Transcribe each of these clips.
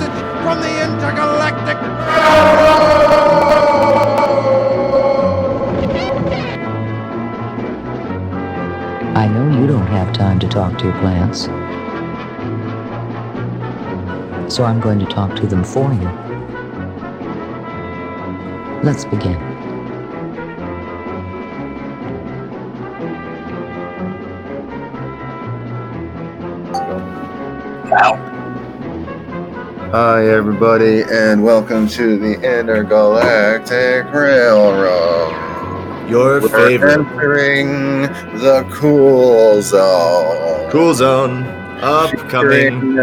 message from the intergalactic. I know you don't have time to talk to your plants. So I'm going to talk to them for you. Let's begin. Hi, everybody, and welcome to the Intergalactic Railroad. Your We're favorite entering the cool zone. cool zone upcoming.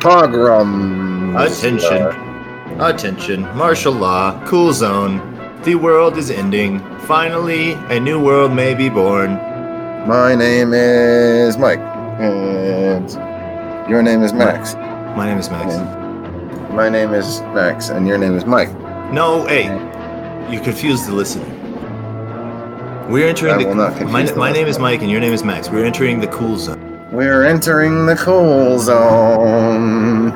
Pogroms. Attention, attention, martial law, cool zone. The world is ending. Finally, a new world may be born. My name is Mike, and your name is Max. My name is Max. And my name is Max, and your name is Mike. No, hey, you confused the listener. We're entering I the. will not confuse my, the my name is. Mike, and your name is Max. We're entering the cool zone. We're entering the cool zone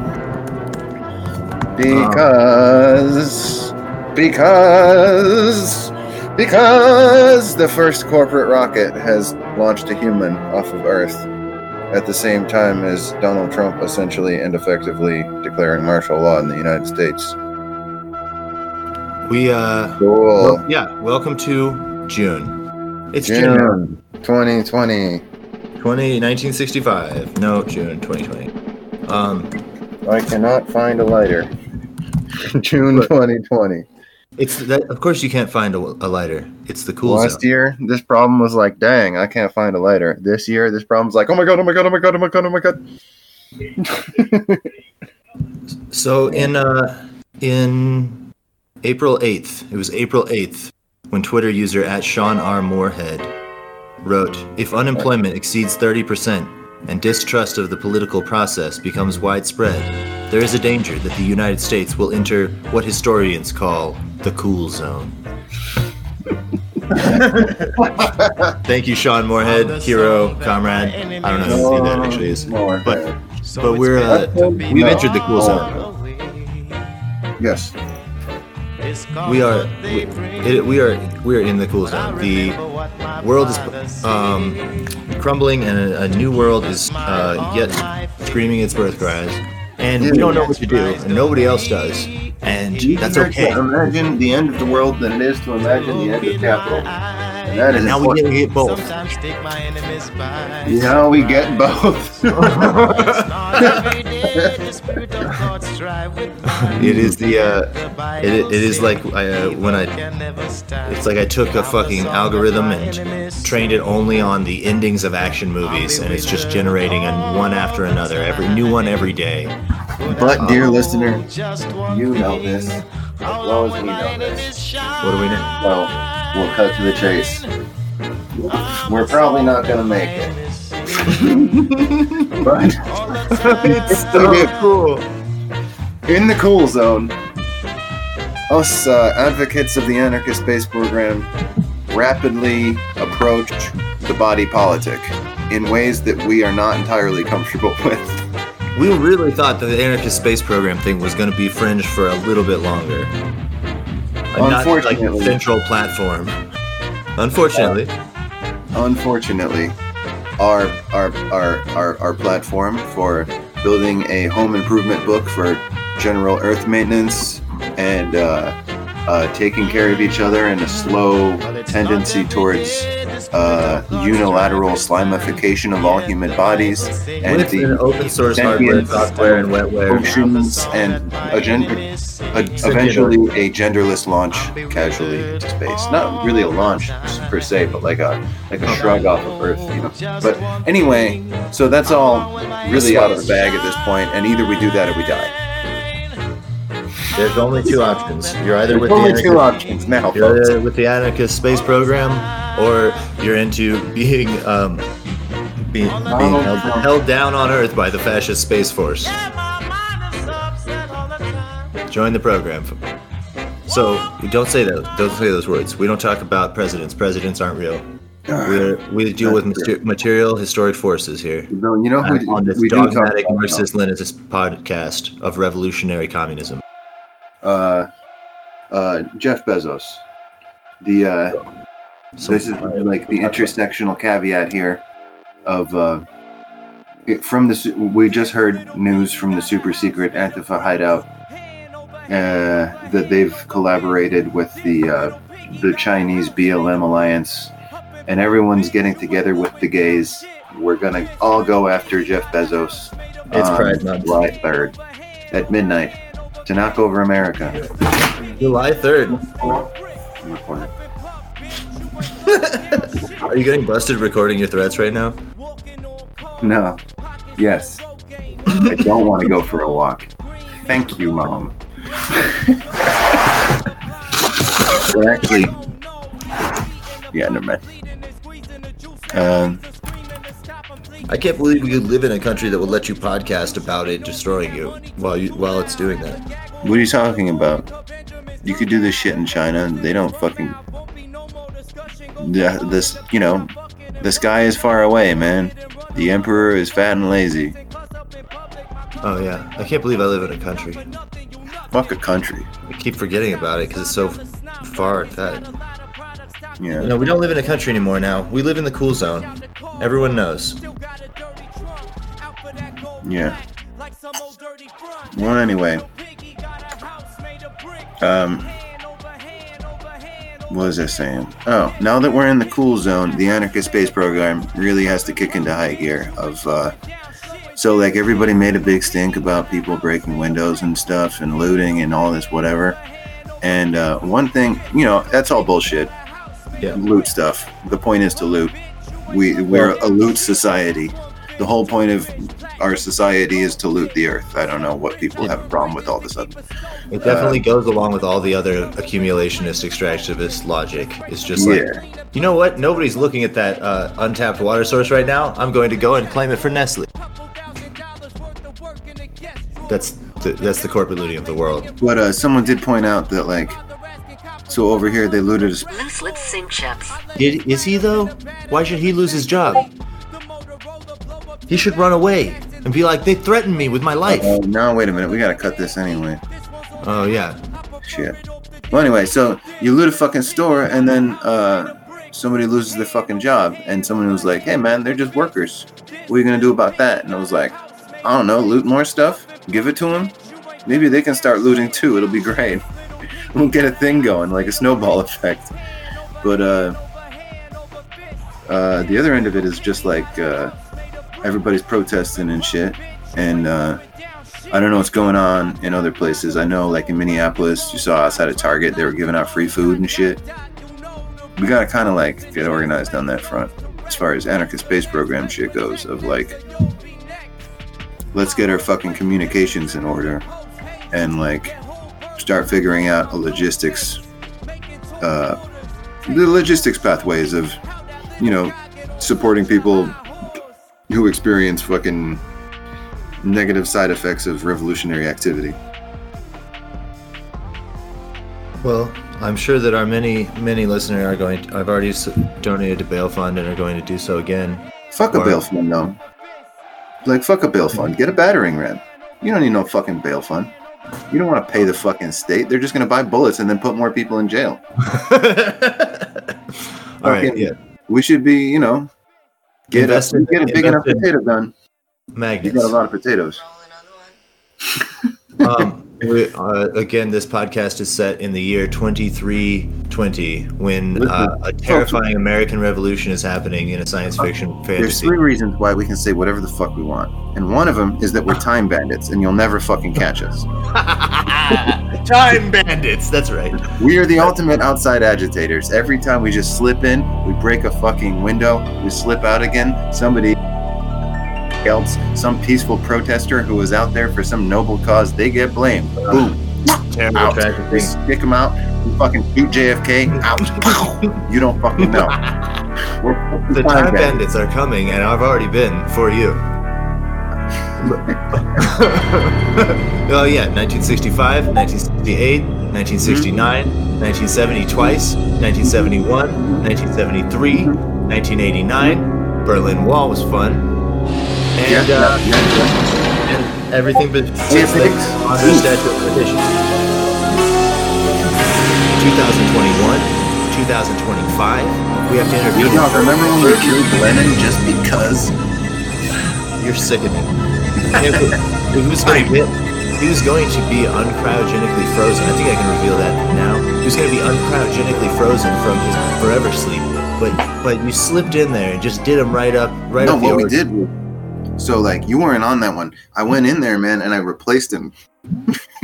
because because because the first corporate rocket has launched a human off of Earth at the same time as Donald Trump essentially and effectively declaring martial law in the United States. We uh, Cool. well, yeah. Welcome to June. It's June. June 2020. 20, 1965. No, June 2020. Um, I cannot find a lighter. June 2020. It's that. Of course, you can't find a, a lighter. It's the cool Last zone. year, this problem was like, dang, I can't find a lighter. This year, this problem's like, oh my god, oh my god, oh my god, oh my god, oh my god. So in uh, in April 8th, it was April 8th when Twitter user at Sean R Moorhead wrote, "If unemployment exceeds 30 percent and distrust of the political process becomes widespread, there is a danger that the United States will enter what historians call the cool zone." Thank you, Sean Moorhead, hero, comrade. I don't know who that actually is, More. but but we're uh, we've entered the cool zone. yes. We are we, it, we are we are in the cool zone. The world is um, crumbling, and a, a new world is uh, yet screaming its birth cries. And we don't know what to do, and nobody else does, and that's okay. Imagine the end of the world than it is to imagine the end of capital. And that is And now we important. get, get both. sometimes take my enemies by Now we get both. It is the uh, it, it is like I, uh, when I it's like I took a fucking algorithm and trained it only on the endings of action movies, and it's just generating a one after another, every new one every day. but, dear listener, you know this as well as we know this. What do we know? Well, we'll cut to the chase. We're probably not gonna make it. but it's so cool. in the cool zone, us uh, advocates of the anarchist space program rapidly approach the body politic in ways that we are not entirely comfortable with. We really thought that the anarchist space program thing was going to be fringe for a little bit longer. Uh, Not like Unfortunately. central platform. Unfortunately, Unfortunately, our our our our, our platform for building a home improvement book for general earth maintenance and uh, uh, taking care of each other and a slow tendency towards uh, unilateral slimification of all human bodies and with the open source hardware, software, and wetware. oceans and a a, eventually a genderless launch casually into space. Not really a launch per se, but like a like a shrug off of Earth, you know. But anyway, so that's all really out of the bag at this point, and either we do that or we die. There's only two options. You're either with There's the only two anarchist, options now, you're either with the anarchist space program, or you're into being um, being, being held, held down on Earth by the fascist space force. Join the program. So don't say that. Don't say those words. We don't talk about presidents. Presidents aren't real. We're, we deal with mater- material historic forces here. No, you know who on this we do talk dogmatic about Marxist-Leninist podcast of revolutionary communism. Uh, uh, Jeff Bezos. The uh, So this is like the intersectional caveat here. of uh, it- from this. We just heard news from the super secret Antifa hideout uh, that they've collaborated with the uh, the Chinese BLM alliance, and everyone's getting together with the gays. We're gonna all go after Jeff Bezos. It's on Pride Month. July third at midnight to knock over America. July 3rd. Are you getting busted recording your threats right now? No. Yes. I don't want to go for a walk. Thank you, mom. We're actually. Yeah, never mind. Um, I can't believe we could live in a country that would let you podcast about it destroying you while you while it's doing that. what are you talking about? You could do this shit in China, and they don't fucking. Yeah, this, you know, the sky is far away, man. The emperor is fat and lazy. Oh yeah, I can't believe I live in a country. Fuck a country. I keep forgetting about it because it's so far. Yeah. No, we don't live in a country anymore now. We live in the cool zone. Everyone knows. Yeah. Well, anyway. Um, what was I saying? Oh, now that we're in the cool zone, the anarchist space program really has to kick into high gear. Of uh, so like everybody made a big stink about people breaking windows and stuff and looting and all this whatever. And uh, one thing, you know, that's all bullshit. Yeah. Loot stuff. The point is to loot. We we're a loot society. The whole point of our society is to loot the earth. I don't know what people have a problem with all of a sudden. It definitely goes along with all the other accumulationist, extractivist logic. It's just like, Yeah. you know what? Nobody's looking at that uh, untapped water source right now. I'm going to go and claim it for Nestle. That's the, that's the corporate looting of the world. But uh, someone did point out that like, so over here they looted. A sp- Loose lip sync chips. Did, is he though? Why should he lose his job? He should run away and be like, they threatened me with my life. oh no! Wait a minute. We gotta cut this anyway. Oh yeah. Shit. Well, anyway, so you loot a fucking store, and then uh, somebody loses their fucking job, and someone was like, "Hey, man, they're just workers. What are you gonna do about that?" And I was like, "I don't know. Loot more stuff. Give it to them. Maybe they can start looting too. It'll be great. we'll get a thing going, like a snowball effect." But uh, uh, the other end of it is just like uh, everybody's protesting and shit, and uh, I don't know what's going on in other places. I know, like in Minneapolis, you saw outside of Target, they were giving out free food and shit. We gotta kind of like get organized on that front, as far as anarchist space program shit goes. Of like, let's get our fucking communications in order, and like start figuring out a logistics, uh, the logistics pathways of, you know, supporting people who experience fucking negative side effects of revolutionary activity. Well, I'm sure that our many many listeners are going. To, I've already donated to Bail Fund and are going to do so again. Fuck a Or- bail fund, though. Like, fuck a bail fund. Get a battering ram. You don't need no fucking bail fund. You don't want to pay the fucking state. They're just going to buy bullets and then put more people in jail. All right, yeah. We should be, you know, get get a big enough potato gun. Magnus. You got a lot of potatoes. um, we, uh, again, this podcast is set in the year 2320 when uh, a terrifying American revolution is happening in a science fiction fantasy. There's three reasons why we can say whatever the fuck we want. And one of them is that we're time bandits and you'll never fucking catch us. Time bandits. That's right. We are the ultimate outside agitators. Every time we just slip in, we break a fucking window, we slip out again. Somebody else, some peaceful protester who was out there for some noble cause, they get blamed. Boom. Terrible, Out. tragic We stick them out. We fucking shoot JFK. Out. you don't fucking know. We're The time time bandits. bandits are coming, and I've already been for you. oh yeah, 1965, 1968, 1969, 1970 twice, 1971, 1973, 1989. Berlin Wall was fun, and Yeah, uh, yeah, yeah. and everything but Yeah, since then thanks. of limitations. 2021, 2025. We have to interview. You know, remember when we killed Lennon just because? You're sickening. It was, going he was going to be uncryogenically frozen. I think I can reveal that now. He was going to be uncryogenically frozen from his forever sleep. But but you slipped in there and just did him right up right no, up the what we did. So like, you weren't on that one. I went in there, man, and I replaced him.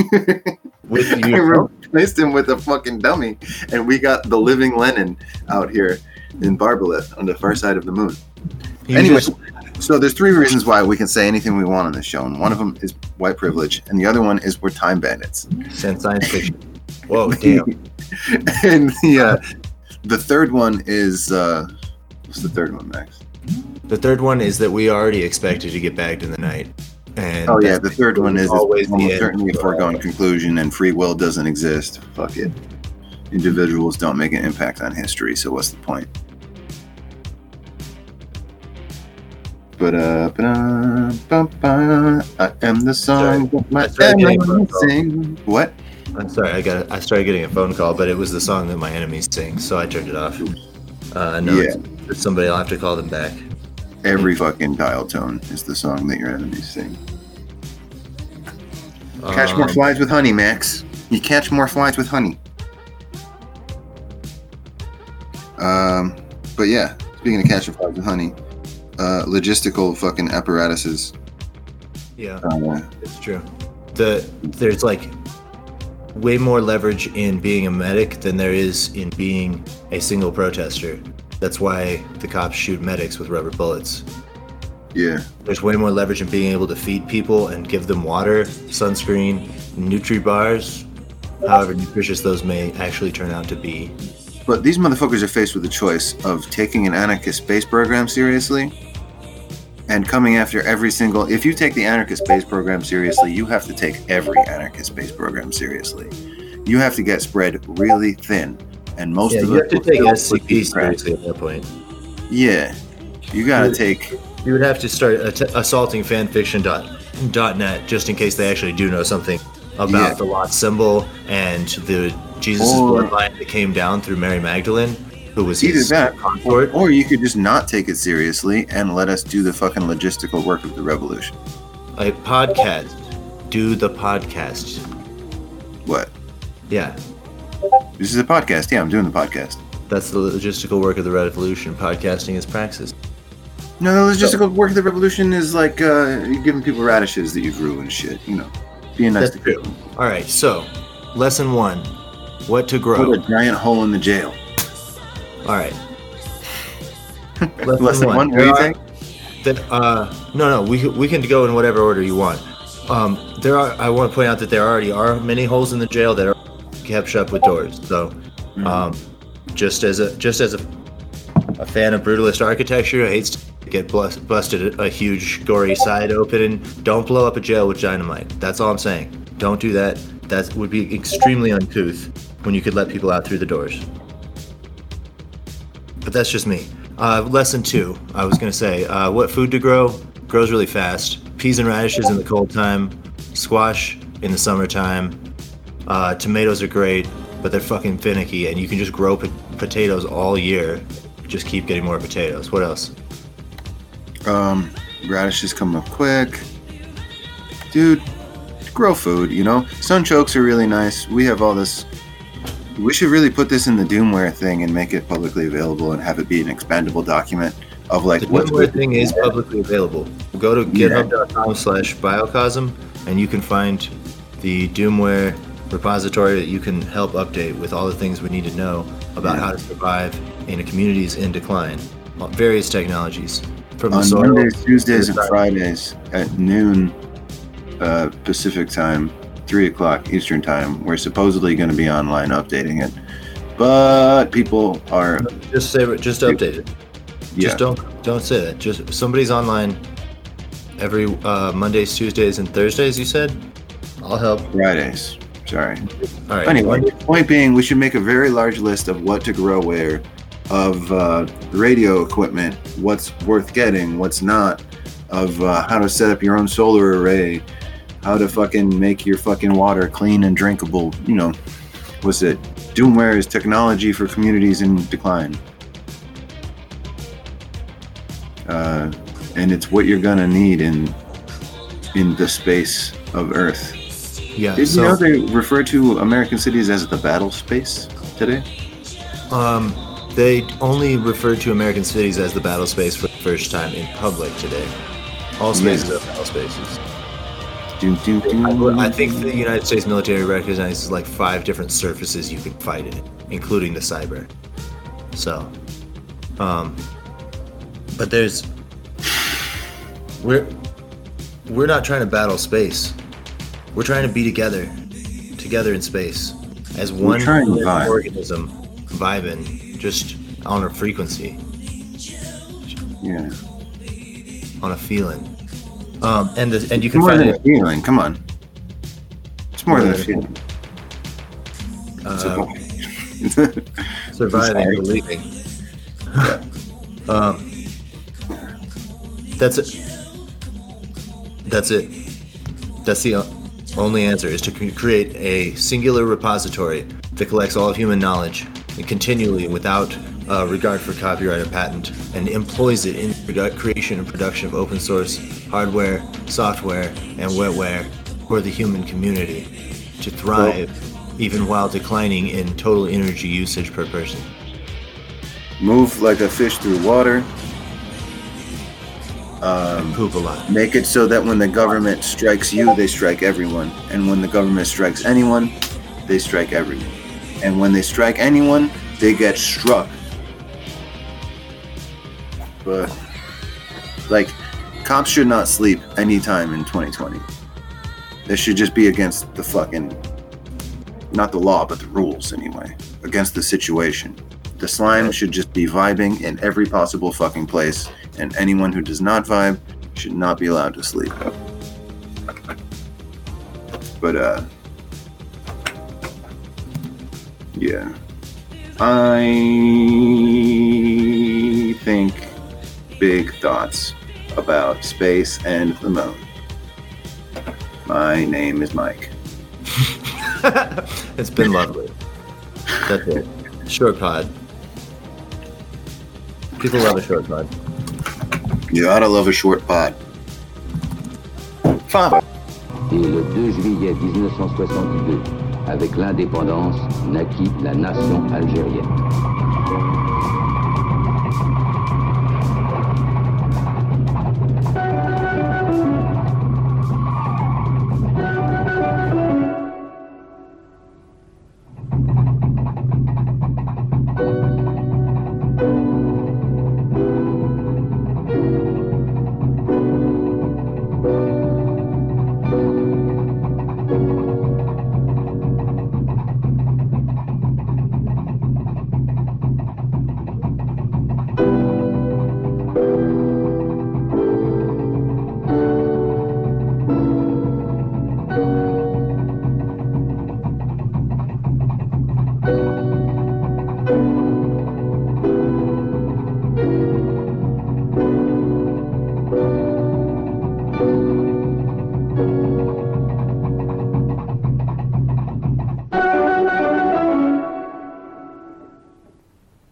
with I replaced him with a fucking dummy, and we got the living Lennon out here in Barbalith on the far side of the moon. You anyway, just- so there's three reasons why we can say anything we want on this show, and one of them is white privilege, and the other one is we're time bandits. and science fiction. Whoa, damn. and the uh, the third one is uh, what's the third one, Max? The third one is that we already expected to get bagged in the night. And Oh yeah, the third one is always almost certainly a foregone conclusion, and free will doesn't exist. Fuck it. Individuals don't make an impact on history, so what's the point? I am the song that my I started getting a phone enemies sing. What? I'm sorry, I got I started getting a phone call, but it was the song that my enemies sing, so I turned it off. Uh, no, Yeah. it's, somebody. I'll have to call them back. Every fucking dial tone is the song that your enemies sing. Catch more Um, flies with honey, Max. You catch more flies with honey. Um, but yeah, speaking of catching flies with honey, uh, logistical fucking apparatuses. Yeah, Uh, it's true. The there's like way more leverage in being a medic than there is in being a single protester. That's why the cops shoot medics with rubber bullets. yeah, There's way more leverage in being able to feed people and give them water, sunscreen, Nutri bars, however nutritious those may actually turn out to be. but these motherfuckers are faced with the choice of taking an anarchist space program seriously and coming after every single. If you take the anarchist space program seriously, you have to take every anarchist space program seriously. You have to get spread really thin, and most Yeah, of you have to take SCP you seriously at that point. Yeah, you gotta Yeah. take. You would have to start att- assaulting fanfiction.net just in case they actually do know something about Yeah. the Lot symbol and the Jesus' Or- bloodline that came down through Mary Magdalene, who was Either that, consort. Or you could just not take it seriously and let us do the fucking logistical work of the revolution. A podcast. Do the podcast. What? Yeah, This is a podcast. Yeah, I'm doing the podcast. that's the logistical work of the revolution. Podcasting is praxis. No, the logistical work of the revolution is like uh, giving people radishes that you grew and shit. You know, being nice to people. All right, so lesson one: what to grow. Put a giant hole in the jail. All right. One. What do There you are-? That uh, no, no, we we can go in whatever order you want. Um, there are. I want to point out that there already are many holes in the jail that are kept shut with doors. So, Mm. um, just as a just as a, a fan of brutalist architecture, who hates to get blus- busted a huge gory side open, and don't blow up a jail with dynamite. That's all I'm saying. Don't do that. That would be extremely uncouth when you could let people out through the doors. That's just me. Uh, lesson two, I was going to say, uh, what food to grow? Grows really fast. Peas and radishes in the cold time, squash in the summertime. Uh, tomatoes are great, but they're fucking finicky, and you can just grow po- potatoes all year. Just keep getting more potatoes. What else? Um, radishes come up quick. Dude, grow food, you know? Sunchokes are really nice. We have all this. We should really put this in the Doomware thing and make it publicly available and have it be an expandable document of like The what's Doomware thing is publicly available. Go to Yeah. github.com slash biocosm, and you can find the Doomware repository that you can help update with all the things we need to know about Yeah. how to survive in a communities in decline. Uh, Various technologies. From the on. Mondays, Tuesdays, and Fridays at noon uh, Pacific time, three o'clock Eastern time. We're supposedly going to be online updating it, but people are Just say it, just update it. yeah. Just don't don't say that. Just somebody's online every uh, Mondays, Tuesdays, and Thursdays. You said. I'll help. Fridays. Sorry. All right. Anyway, point being, we should make a very large list of what to grow where, of uh, radio equipment, what's worth getting, what's not, of uh, how to set up your own solar array, how to fucking make your fucking water clean and drinkable. You know, what's it? Doomware is technology for communities in decline. Uh, and it's what you're gonna need in in the space of Earth. Yeah. Did so, you know they refer to American cities as the battle space today? um, they only refer to American cities as the battle space for the first time in public today. All spaces are battle spaces. Doom, doom, doom. I think the United States military recognizes like five different surfaces you can fight in, including the cyber. So, um, but there's we're we're not trying to battle space. We're trying to be together, together in space, as one trying to living vibe. organism, vibing just on a frequency, yeah. on a feeling. Um, and the, and you can More find than it. a feeling. Come on. It's more More than a than a feeling. Uh, surviving believing. um, that's it. That's it. That's the only answer is to create a singular repository that collects all of human knowledge and continually, without uh, regard for copyright or patent, and employs it in produ- creation and production of open source hardware, software, and wetware for the human community to thrive, even while declining in total energy usage per person. Move like a fish through water. Um, Poop a lot. make it so that when the government strikes you, they strike everyone. And when the government strikes anyone, they strike everyone. And when they strike anyone, they get struck. But, like, cops should not sleep anytime in 2020. This should just be against the fucking, not the law, but the rules anyway, against the situation. The slime should just be vibing in every possible fucking place, and anyone who does not vibe should not be allowed to sleep. But uh yeah. I think big thoughts about space and the moon. My name is Mike. It's been lovely. That's it. Short pod. People love a short pod. You gotta love a short pod. Fine. Et le 2 juillet 1962, avec l'indépendance, naquit la nation algérienne.